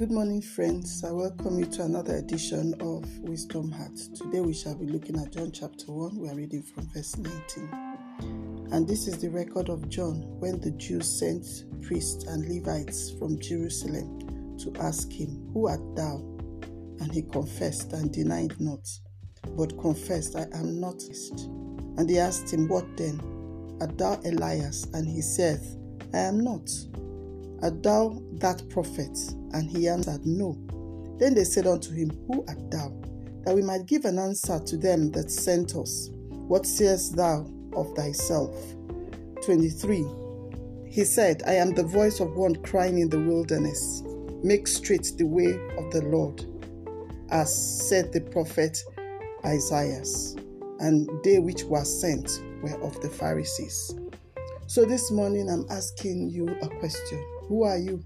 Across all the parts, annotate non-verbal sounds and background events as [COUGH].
Good morning, friends. I welcome you to another edition of Wisdom Heart. Today we shall be looking at John chapter 1. We are reading from verse 19. And this is the record of John when the Jews sent priests and Levites from Jerusalem to ask him, Who art thou? And he confessed and denied not, but confessed, I am not. And they asked him, What then? Art thou Elias? And he saith, I am not. Art thou that prophet? And he answered, No. Then they said unto him, Who art thou? That we might give an answer to them that sent us. What sayest thou of thyself? 23. He said, I am the voice of one crying in the wilderness, Make straight the way of the Lord, as said the prophet Isaiah. And they which were sent were of the Pharisees. So this morning I'm asking you a question Who are you?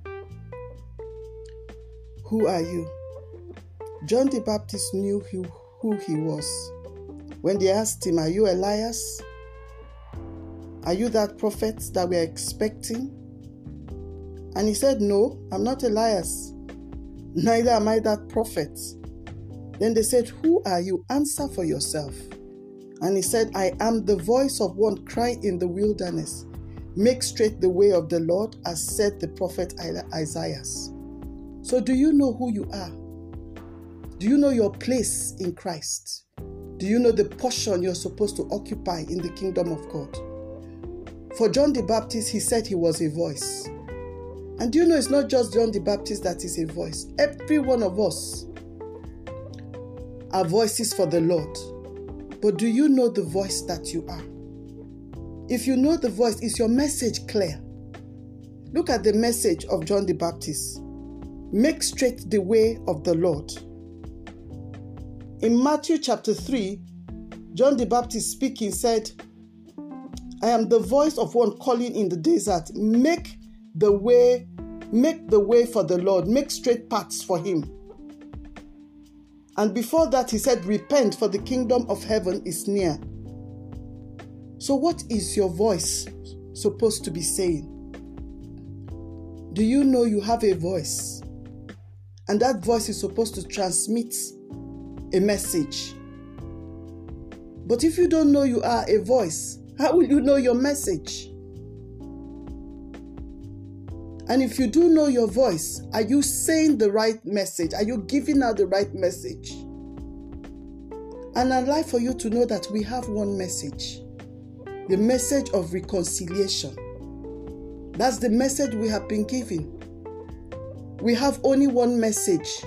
Who are you? John the Baptist knew who, he was. When they asked him, Are you Elias? Are you that prophet that we are expecting? And he said, No, I'm not Elias. Neither am I that prophet. Then they said, Who are you? Answer for yourself. And he said, I am the voice of one crying in the wilderness. Make straight the way of the Lord, as said the prophet Isaiah. So, do you know who you are? Do you know your place in Christ? Do you know the portion you're supposed to occupy in the kingdom of God? For John the Baptist, he said he was a voice. And do you know it's not just John the Baptist that is a voice? Every one of us are voices for the Lord. But do you know the voice that you are? If you know the voice, is your message clear? Look at the message of John the Baptist make straight the way of the Lord. In Matthew chapter 3, John the Baptist speaking said, I am the voice of one calling in the desert, make the way, make the way for the Lord, make straight paths for him. And before that, he said, Repent, for the kingdom of heaven is near. So, what is your voice supposed to be saying? Do you know you have a voice? And that voice is supposed to transmit a message. But if you don't know you are a voice, how will you know your message? And if you do know your voice, are you saying the right message? Are you giving out the right message? And I'd like for you to know that we have one message the message of reconciliation. That's the message we have been given. We have only one message.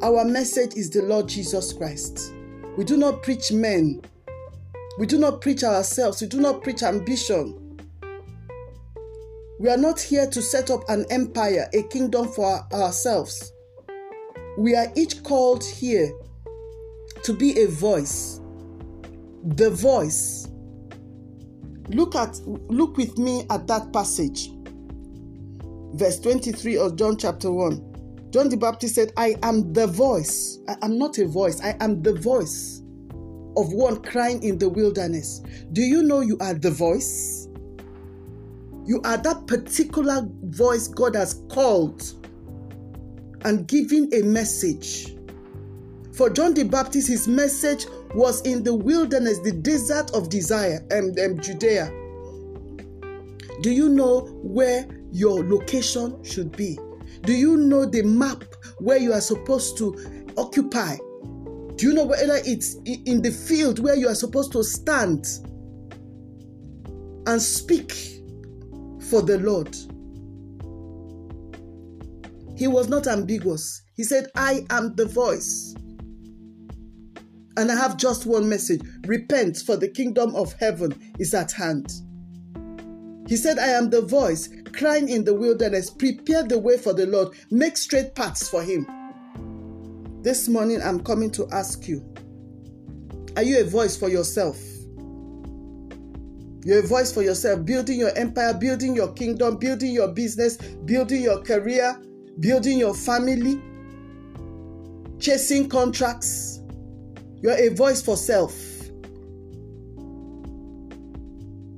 Our message is the Lord Jesus Christ. We do not preach men. We do not preach ourselves. We do not preach ambition. We are not here to set up an empire, a kingdom for ourselves. We are each called here to be a voice. The voice Look at look with me at that passage. Verse 23 of John chapter 1. John the Baptist said, I am the voice. I am not a voice. I am the voice of one crying in the wilderness. Do you know you are the voice? You are that particular voice God has called and given a message. For John the Baptist, his message was in the wilderness, the desert of desire, and um, um, Judea. Do you know where your location should be? Do you know the map where you are supposed to occupy? Do you know whether it's in the field where you are supposed to stand and speak for the Lord? He was not ambiguous. He said, I am the voice. And I have just one message repent, for the kingdom of heaven is at hand. He said, I am the voice crying in the wilderness, prepare the way for the Lord, make straight paths for him. This morning, I'm coming to ask you Are you a voice for yourself? You're a voice for yourself, building your empire, building your kingdom, building your business, building your career, building your family, chasing contracts you're a voice for self.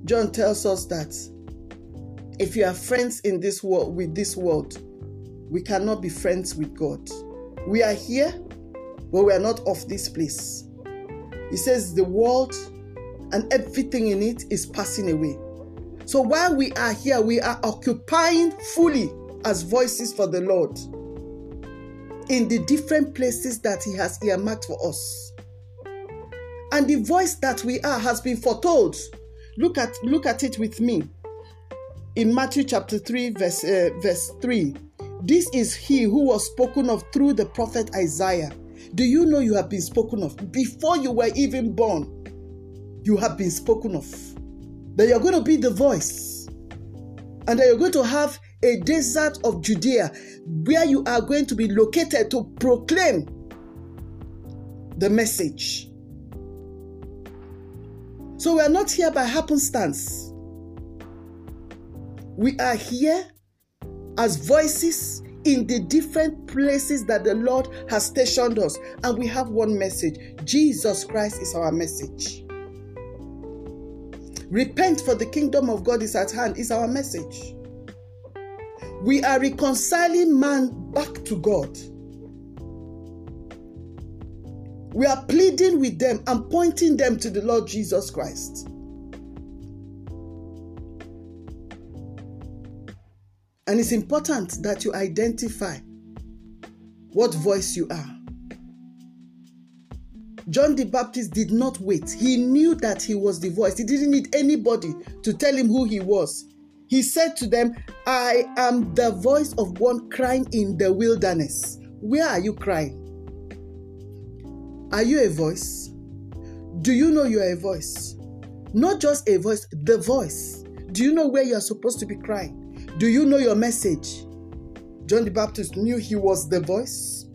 John tells us that if you are friends in this world with this world, we cannot be friends with God. We are here, but we are not of this place. He says the world and everything in it is passing away. So while we are here, we are occupying fully as voices for the Lord in the different places that He has earmarked for us. And the voice that we are has been foretold. Look at look at it with me. In Matthew chapter 3 verse uh, verse 3. This is he who was spoken of through the prophet Isaiah. Do you know you have been spoken of before you were even born? You have been spoken of. That you're going to be the voice. And that you're going to have a desert of Judea where you are going to be located to proclaim the message. So we are not here by happenstance. We are here as voices in the different places that the Lord has stationed us. And we have one message Jesus Christ is our message. Repent for the kingdom of God is at hand is our message. We are reconciling man back to God. We are pleading with them and pointing them to the Lord Jesus Christ. And it's important that you identify what voice you are. John the Baptist did not wait. He knew that he was the voice. He didn't need anybody to tell him who he was. He said to them, I am the voice of one crying in the wilderness. Where are you crying? Are you a voice? Do you know you are a voice? Not just a voice, the voice. Do you know where you are supposed to be crying? Do you know your message? John the Baptist knew he was the voice.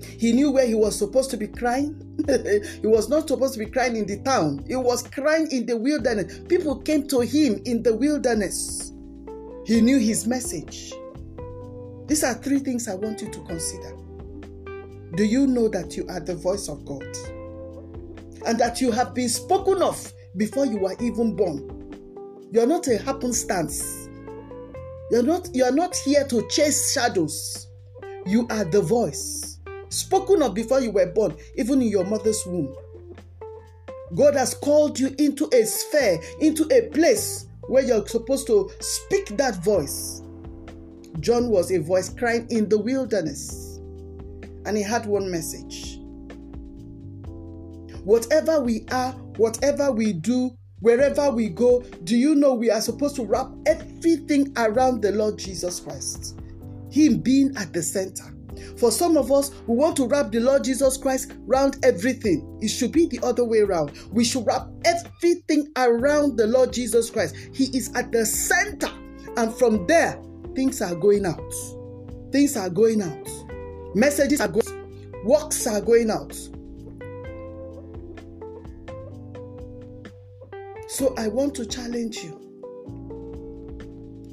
He knew where he was supposed to be crying. [LAUGHS] he was not supposed to be crying in the town, he was crying in the wilderness. People came to him in the wilderness. He knew his message. These are three things I want you to consider. Do you know that you are the voice of God? And that you have been spoken of before you were even born? You're not a happenstance. You're not, you're not here to chase shadows. You are the voice. Spoken of before you were born, even in your mother's womb. God has called you into a sphere, into a place where you're supposed to speak that voice. John was a voice crying in the wilderness, and he had one message. Whatever we are, whatever we do, Wherever we go, do you know we are supposed to wrap everything around the Lord Jesus Christ? Him being at the center. For some of us, we want to wrap the Lord Jesus Christ around everything. It should be the other way around. We should wrap everything around the Lord Jesus Christ. He is at the center. And from there, things are going out. Things are going out. Messages are going out. works are going out. So I want to challenge you.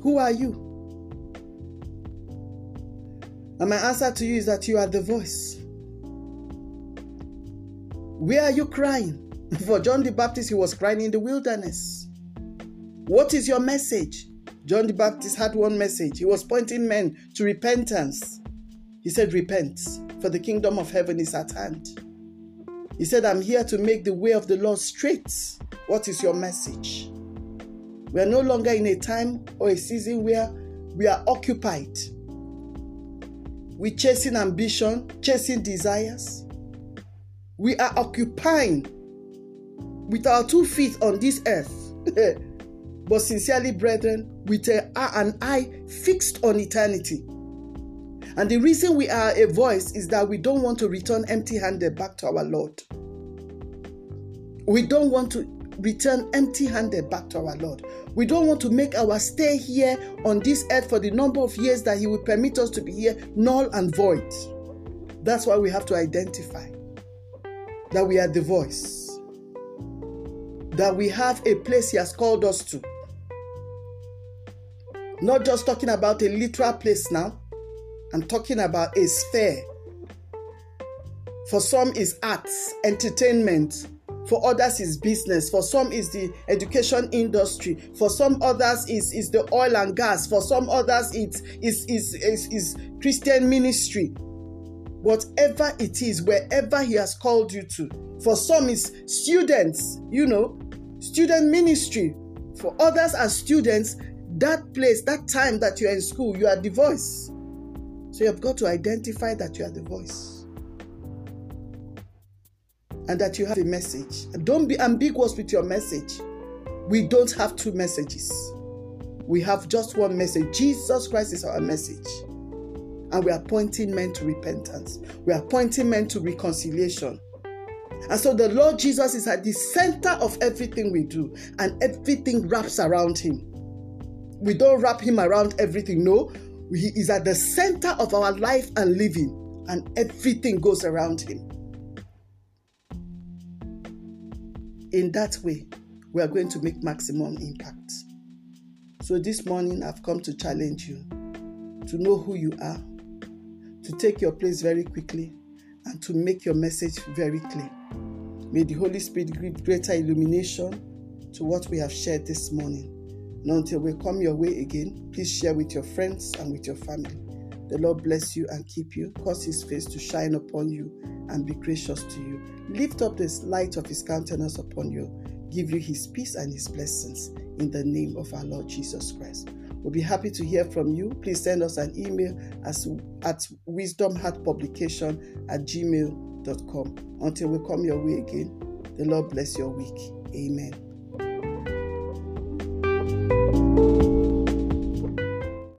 Who are you? And my answer to you is that you are the voice. Where are you crying? [LAUGHS] For John the Baptist, he was crying in the wilderness. What is your message? John the Baptist had one message. He was pointing men to repentance. He said, Repent, for the kingdom of heaven is at hand. He said, I'm here to make the way of the Lord straight. What is your message? We are no longer in a time or a season where we are occupied with chasing ambition, chasing desires. We are occupying with our two feet on this earth. [LAUGHS] but sincerely, brethren, with an eye fixed on eternity. And the reason we are a voice is that we don't want to return empty handed back to our Lord. We don't want to return empty handed back to our Lord. We don't want to make our stay here on this earth for the number of years that He will permit us to be here null and void. That's why we have to identify that we are the voice, that we have a place He has called us to. Not just talking about a literal place now, I'm talking about a sphere. For some, is arts, entertainment, For others is business. For some is the education industry. For some others is, is the oil and gas. For some others it's is is is, is Christian ministry. Whatever it is, wherever he has called you to. For some is students, you know, student ministry. For others as students, that place, that time that you're in school, you are the voice. So you have got to identify that you are the voice. And that you have a message. Don't be ambiguous with your message. We don't have two messages. We have just one message. Jesus Christ is our message. And we are pointing men to repentance. We are pointing men to reconciliation. And so the Lord Jesus is at the center of everything we do, and everything wraps around him. We don't wrap him around everything. No, he is at the center of our life and living, and everything goes around him. In that way, we are going to make maximum impact. So this morning, I've come to challenge you to know who you are, to take your place very quickly, and to make your message very clear. May the Holy Spirit give greater illumination to what we have shared this morning. And until we come your way again, please share with your friends and with your family. The Lord bless you and keep you, cause his face to shine upon you and be gracious to you. Lift up the light of his countenance upon you, give you his peace and his blessings in the name of our Lord Jesus Christ. We'll be happy to hear from you. Please send us an email as, at wisdomheartpublication at gmail.com. Until we come your way again, the Lord bless your week. Amen.